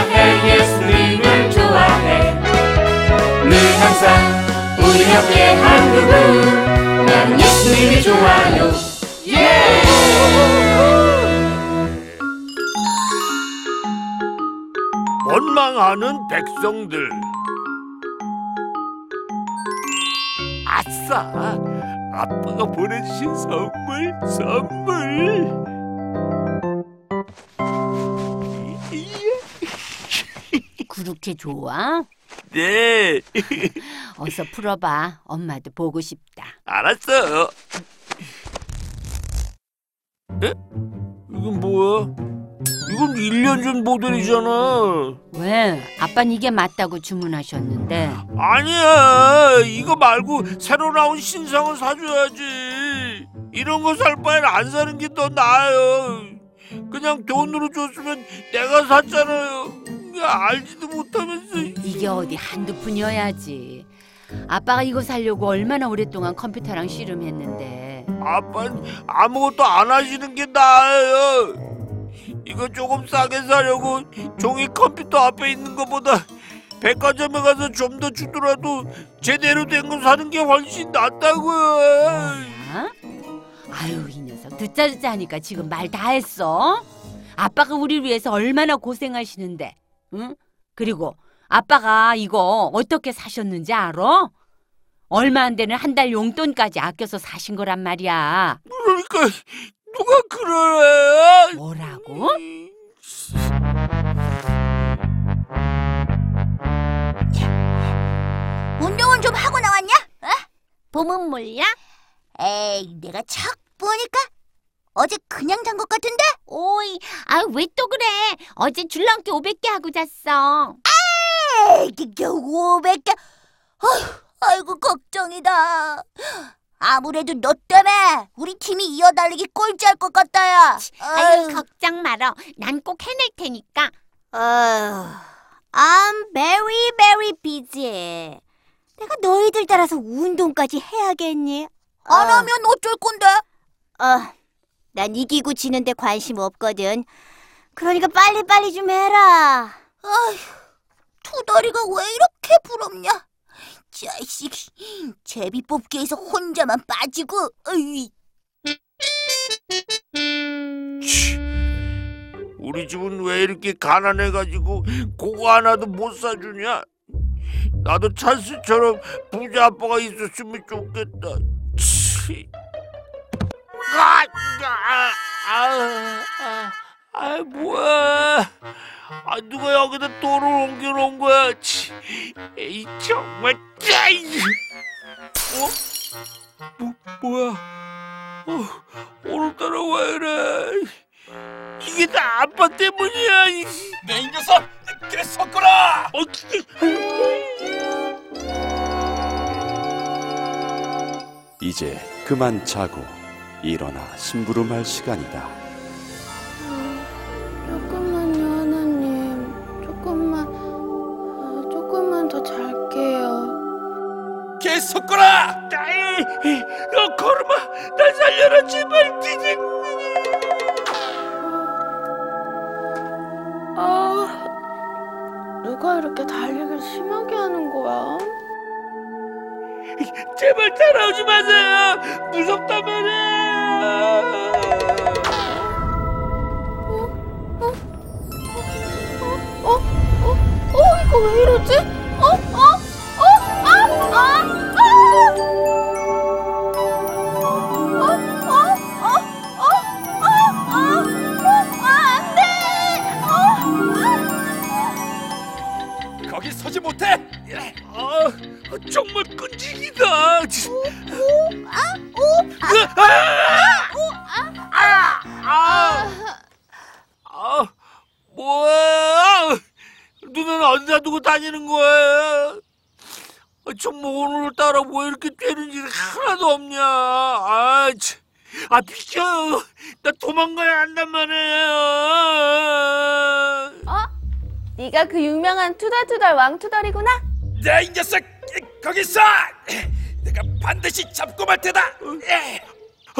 좋아해 예수님을 좋아해. 늘 항상 우리 옆에 한 그분. 나는 예수님이 좋아요. 예! 원망하는 백성들. 아싸! 아빠가 보내주신 선물 선물 그렇게 좋아? 네 어서 풀어봐. 엄마도 보고 싶다. 알았어 에? 이건 뭐야? 이건 1년 전 모델이잖아 왜? 아빠는 이게 맞다고 주문하셨는데. 아니야 이거 말고 새로 나온 신상을 사줘야지 이런 거 살 바엔 안 사는 게 더 나아요 그냥 돈으로 줬으면 내가 샀잖아요 알지도 못하면서 이게 어디 한두 푼이어야지. 아빠가 이거 살려고 얼마나 오랫동안 컴퓨터랑 씨름했는데. 아빠는 아무것도 안 하시는 게 나아요 이거 조금 싸게 사려고 종이 컴퓨터 앞에 있는 것보다 백화점에 가서 좀 더 주더라도 제대로 된 거 사는 게 훨씬 낫다고요 아? 아유 이 녀석 듣자 듣자 하니까 지금 말 다 했어? 아빠가 우리를 위해서 얼마나 고생하시는데 응? 그리고 아빠가 이거 어떻게 사셨는지 알아? 얼마 안 되는 한 달 용돈까지 아껴서 사신 거란 말이야 그러니까 누가 그러래? 뭐라고? 운동은 좀 하고 나왔냐? 어? 봄은 몰라? 에이, 내가 척 보니까 어제 그냥 잔 것 같은데? 오이, 아 왜 또 그래? 어제 줄넘기 500개 하고 잤어. 에이, 이게 겨우 500개. 어휴, 아이고 걱정이다. 아무래도 너 때문에 우리 팀이 이어달리기 꼴찌할 것 같다 야. 아유, 걱정 말어. 난 꼭 해낼 테니까. 아휴, I'm very very busy. 내가 너희들 따라서 운동까지 해야겠니? 안 어. 하면 어쩔 건데? 어, 난 이기고 지는데 관심 없거든. 그러니까 빨리빨리 좀 해라. 아휴, 투다리가 왜 이렇게 부럽냐? 자식, 제비 뽑기에서 혼자만 빠지고, 어이. 우리 집은 왜 이렇게 가난해가지고 그거 하나도 못 사주냐? 나도 찬스처럼 부자 아빠가 있었으면 좋겠다. 치. 아, 아, 아, 아, 아, 뭐야? 아, 누가 여기다 돌을 옮겨놓은 거야? 치. 에이, 정말 짜이. 어? 뭐, 뭐야? 어, 오늘따라 왜 이래? 이게 다 아빠 때문이야. 이내이 녀석! 그래 섞어라! 어, 이제 그만 자고 일어나 심부름할 시간이다. 조금만요, 하나님. 조금만, 아, 조금만 더 잘게요. 개 섞어라! 아이, 너 걸음아, 날 살려라 제발 디디. 아, 누가 이렇게 달리기를 심하게 하는 거야? 제발 따라오지 마세요. 무섭단 말이야. 어? 어? 어? 이 정말 오늘따라 뭐 이렇게 되는 일이 하나도 없냐? 아, 참. 아 비켜! 나 도망가야 한단 말이에요. 네가 그 유명한 투덜투덜 왕투덜이구나? 내이 녀석! 거기 있어! 내가 반드시 잡고 말 테다! 예.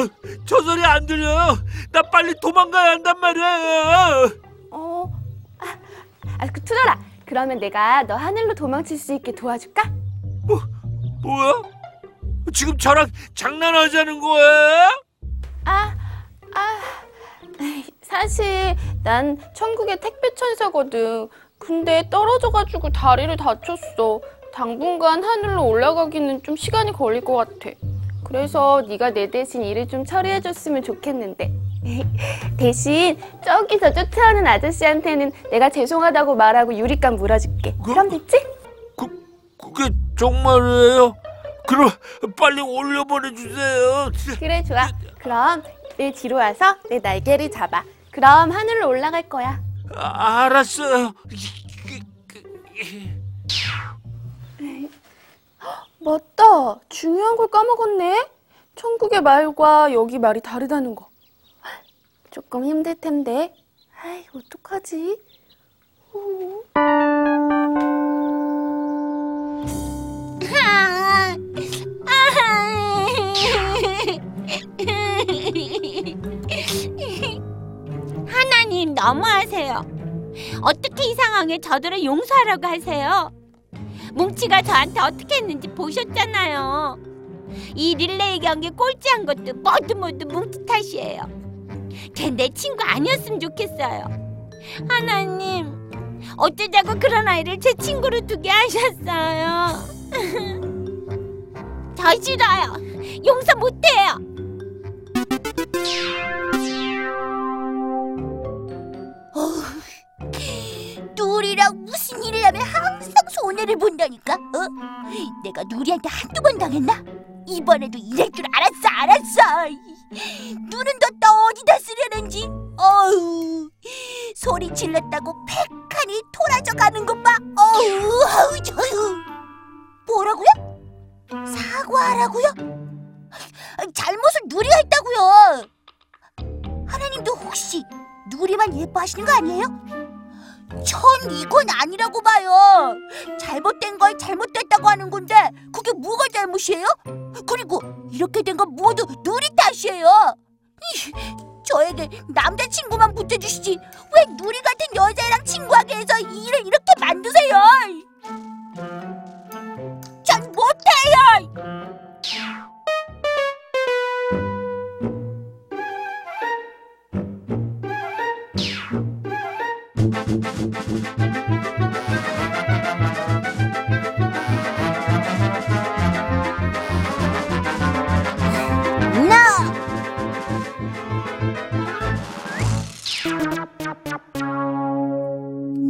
어, 저 소리 안 들려. 나 빨리 도망가야 한단 말이에요. 어? 아, 아, 그 투덜아. 그러면 내가 너 하늘로 도망칠 수 있게 도와줄까? 뭐야? 지금 저랑 장난하자는 거야? 아, 아. 사실 난 천국의 택배 천사거든. 근데 떨어져가지고 다리를 다쳤어. 당분간 하늘로 올라가기는 좀 시간이 걸릴 것 같아. 그래서 네가 내 대신 일을 좀 처리해줬으면 좋겠는데. 대신 저기서 쫓아오는 아저씨한테는 내가 죄송하다고 말하고 유리감 물어줄게. 그럼 됐지? 그, 그게 정말이에요? 그럼 빨리 올려보내 주세요. 그래 좋아. 그럼 내 뒤로 와서 내 날개를 잡아. 그럼 하늘로 올라갈 거야. 아, 알았어요. 맞다. 중요한 걸 까먹었네. 천국의 말과 여기 말이 다르다는 거. 조금 힘들 텐데. 아이, 어떡하지? 하 어떻게 이 상황에 저들을 용서하라고 하세요? 뭉치가 저한테 어떻게 했는지 보셨잖아요. 이 릴레이 경기 꼴찌한 것도 모두 모두 뭉치 탓이에요. 걔 내 친구 아니었으면 좋겠어요. 하나님, 어쩌자고 그런 아이를 제 친구로 두게 하셨어요. 저 싫어요. 용서 못해요. 손해를 본다니까. 어? 내가 누리한테 한두 번 당했나? 이번에도 이럴 줄 알았어, 알았어. 눈은 뒀다 어디다 쓰려는지. 어우, 소리 질렀다고 팩하니 토라져 가는 것 봐. 어우, 아우, 저유. 뭐라고요? 사과하라고요? 잘못을 누리가 했다고요. 하나님도 혹시 누리만 예뻐하시는 거 아니에요? 전 이건 아니라고 봐요. 잘못된 걸 잘못됐다고 하는 건데 그게 뭐가 잘못이에요? 그리고 이렇게 된 건 모두 누리 탓이에요. 이, 저에게 남자친구만 붙여주시지 왜 누리 같은 여자애랑 친구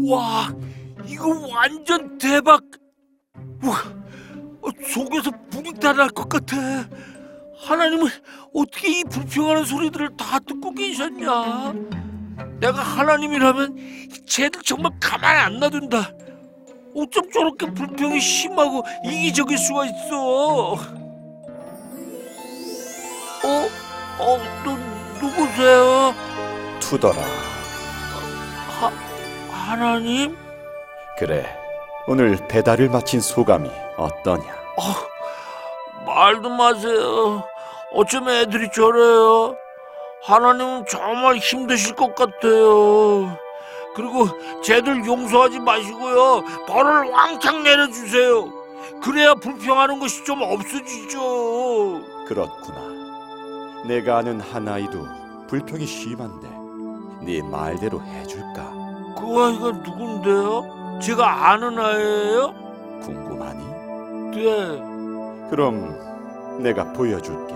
와, 이거 완전 대박. 와, 어, 속에서 불이 다 날 것 같아. 하나님은 어떻게 이 불평하는 소리들을 다 듣고 계셨냐? 내가 하나님이라면 쟤들 정말 가만 안 놔둔다. 어쩜 저렇게 불평이 심하고 이기적일 수가 있어? 어? 어, 너 누구세요? 투더라. 하, 하나님? 그래. 오늘 배달을 마친 소감이 어떠냐? 말도 마세요. 어쩜 애들이 저래요? 하나님은 정말 힘드실 것 같아요. 그리고 쟤들 용서하지 마시고요. 벌을 왕창 내려주세요. 그래야 불평하는 것이 좀 없어지죠. 그렇구나. 내가 아는 한 아이도 불평이 심한데 네 말대로 해줄까? 그 아이가 누군데요? 제가 아는 아이예요? 궁금하니? 네. 그럼 내가 보여줄게.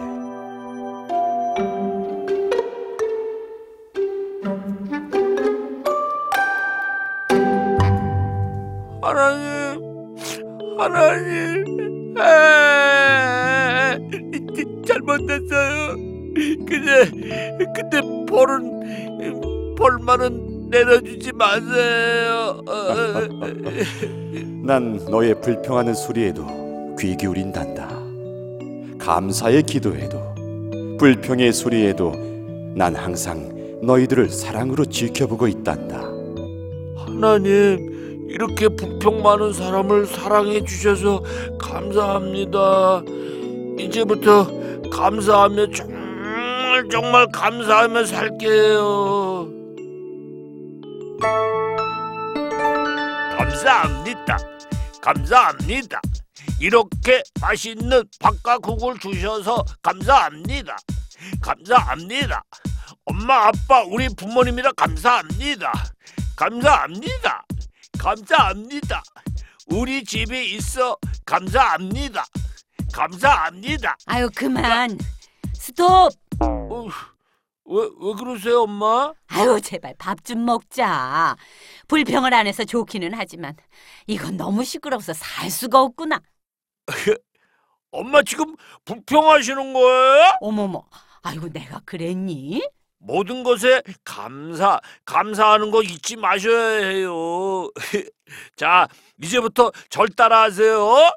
하나님, 하나님, 아, 잘못했어요. 근데, 근데 벌은 벌만은 내려주지 마세요. 난 너의 불평하는 소리에도 귀 기울인단다. 감사의 기도에도 불평의 소리에도 난 항상 너희들을 사랑으로 지켜보고 있단다. 하나님, 이렇게 불평 많은 사람을 사랑해 주셔서 감사합니다. 이제부터 감사하며 정말 정말 감사하며 살게요. 감사합니다. 감사합니다. 이렇게 맛있는 밥과 국을 주셔서 감사합니다. 감사합니다. 엄마, 아빠, 우리 부모님이라 감사합니다. 감사합니다. 감사합니다. 우리 집에 있어 감사합니다. 감사합니다. 아유 그만. 스톱. 어, 왜, 왜 그러세요, 엄마? 아유 제발 밥 좀 먹자. 불평을 안 해서 좋기는 하지만 이건 너무 시끄러워서 살 수가 없구나. 엄마 지금 불평하시는 거예요? 어머머. 아이고 내가 그랬니? 모든 것에 감사, 감사하는 거 잊지 마셔야 해요. 자, 이제부터 절 따라하세요.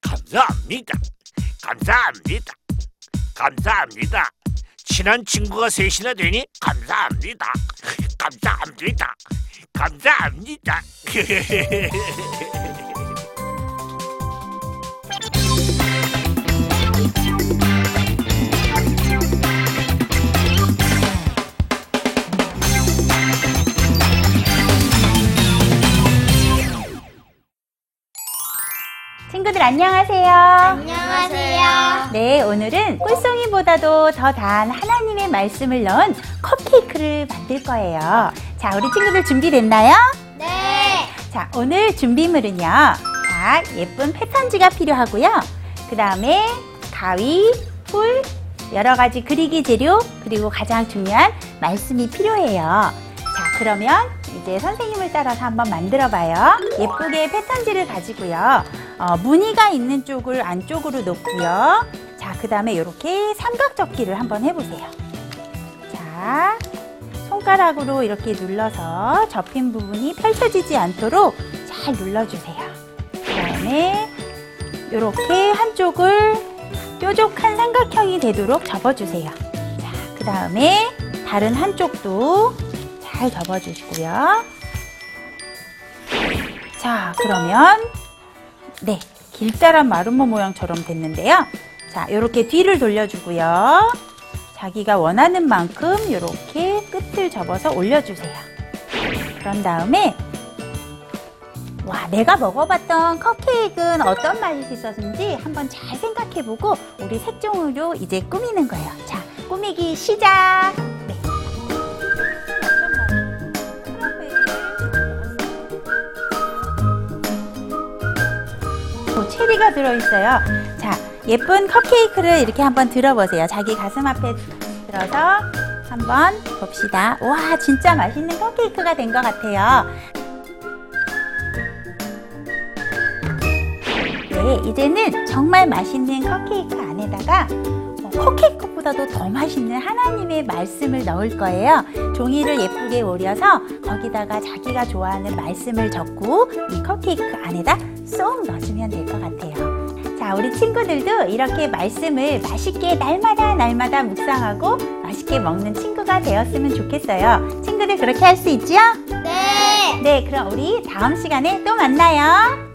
감사합니다. 감사합니다. 감사합니다. 친한 친구가 셋이나 되니 감사합니다. 감사합니다. 감사합니다. 친구들 안녕하세요. 안녕하세요. 네, 오늘은 꿀송이보다도 더단 하나님의 말씀을 넣은 컵케이크를 만들 거예요. 자, 우리 친구들 준비됐나요? 네. 자, 오늘 준비물은요. 자, 예쁜 패턴지가 필요하고요. 그 다음에 가위, 풀, 여러 가지 그리기 재료, 그리고 가장 중요한 말씀이 필요해요. 자, 그러면 이제 선생님을 따라서 한번 만들어 봐요. 예쁘게 패턴지를 가지고요. 어, 무늬가 있는 쪽을 안쪽으로 놓고요. 자, 그 다음에 이렇게 삼각접기를 한번 해보세요. 자, 손가락으로 이렇게 눌러서 접힌 부분이 펼쳐지지 않도록 잘 눌러주세요. 그 다음에 이렇게 한쪽을 뾰족한 삼각형이 되도록 접어주세요. 자, 그 다음에 다른 한쪽도 잘 접어주시고요. 자, 그러면 네, 길다란 마름모 모양처럼 됐는데요. 자, 이렇게 뒤를 돌려주고요. 자기가 원하는 만큼 이렇게 끝을 접어서 올려주세요. 그런 다음에 와, 내가 먹어봤던 컵케이크는 어떤 맛이 있었는지 한번 잘 생각해보고 우리 색종으로 이제 꾸미는 거예요. 자, 꾸미기 시작! 체리가 들어있어요. 자, 예쁜 컵케이크를 이렇게 한번 들어보세요. 자기 가슴 앞에 들어서 한번 봅시다. 와, 진짜 맛있는 컵케이크가 된 것 같아요. 네, 이제는 정말 맛있는 컵케이크 안에다가 어, 컵케이크보다도 더 맛있는 하나님의 말씀을 넣을 거예요. 종이를 예쁘게 오려서 거기다가 자기가 좋아하는 말씀을 적고 이 컵케이크 안에다 쏙 넣어주면 될 것 같아요. 자, 우리 친구들도 이렇게 말씀을 맛있게 날마다 날마다 묵상하고 맛있게 먹는 친구가 되었으면 좋겠어요. 친구들 그렇게 할 수 있죠? 네. 네, 그럼 우리 다음 시간에 또 만나요.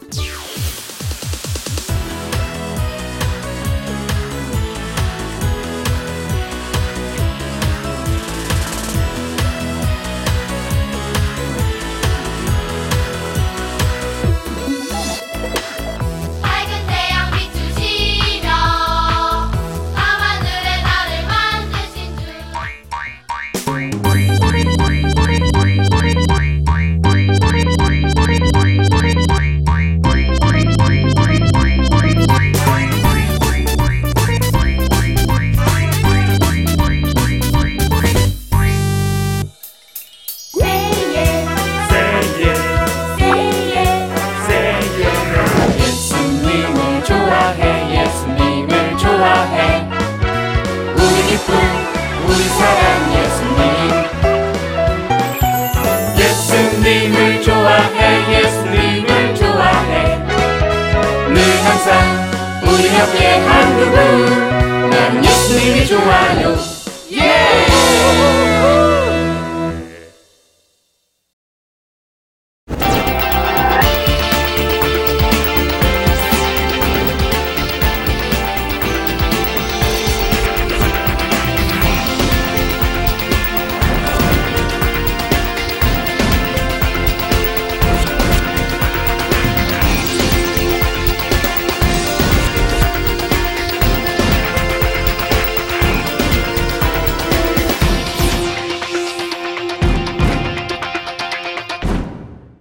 항상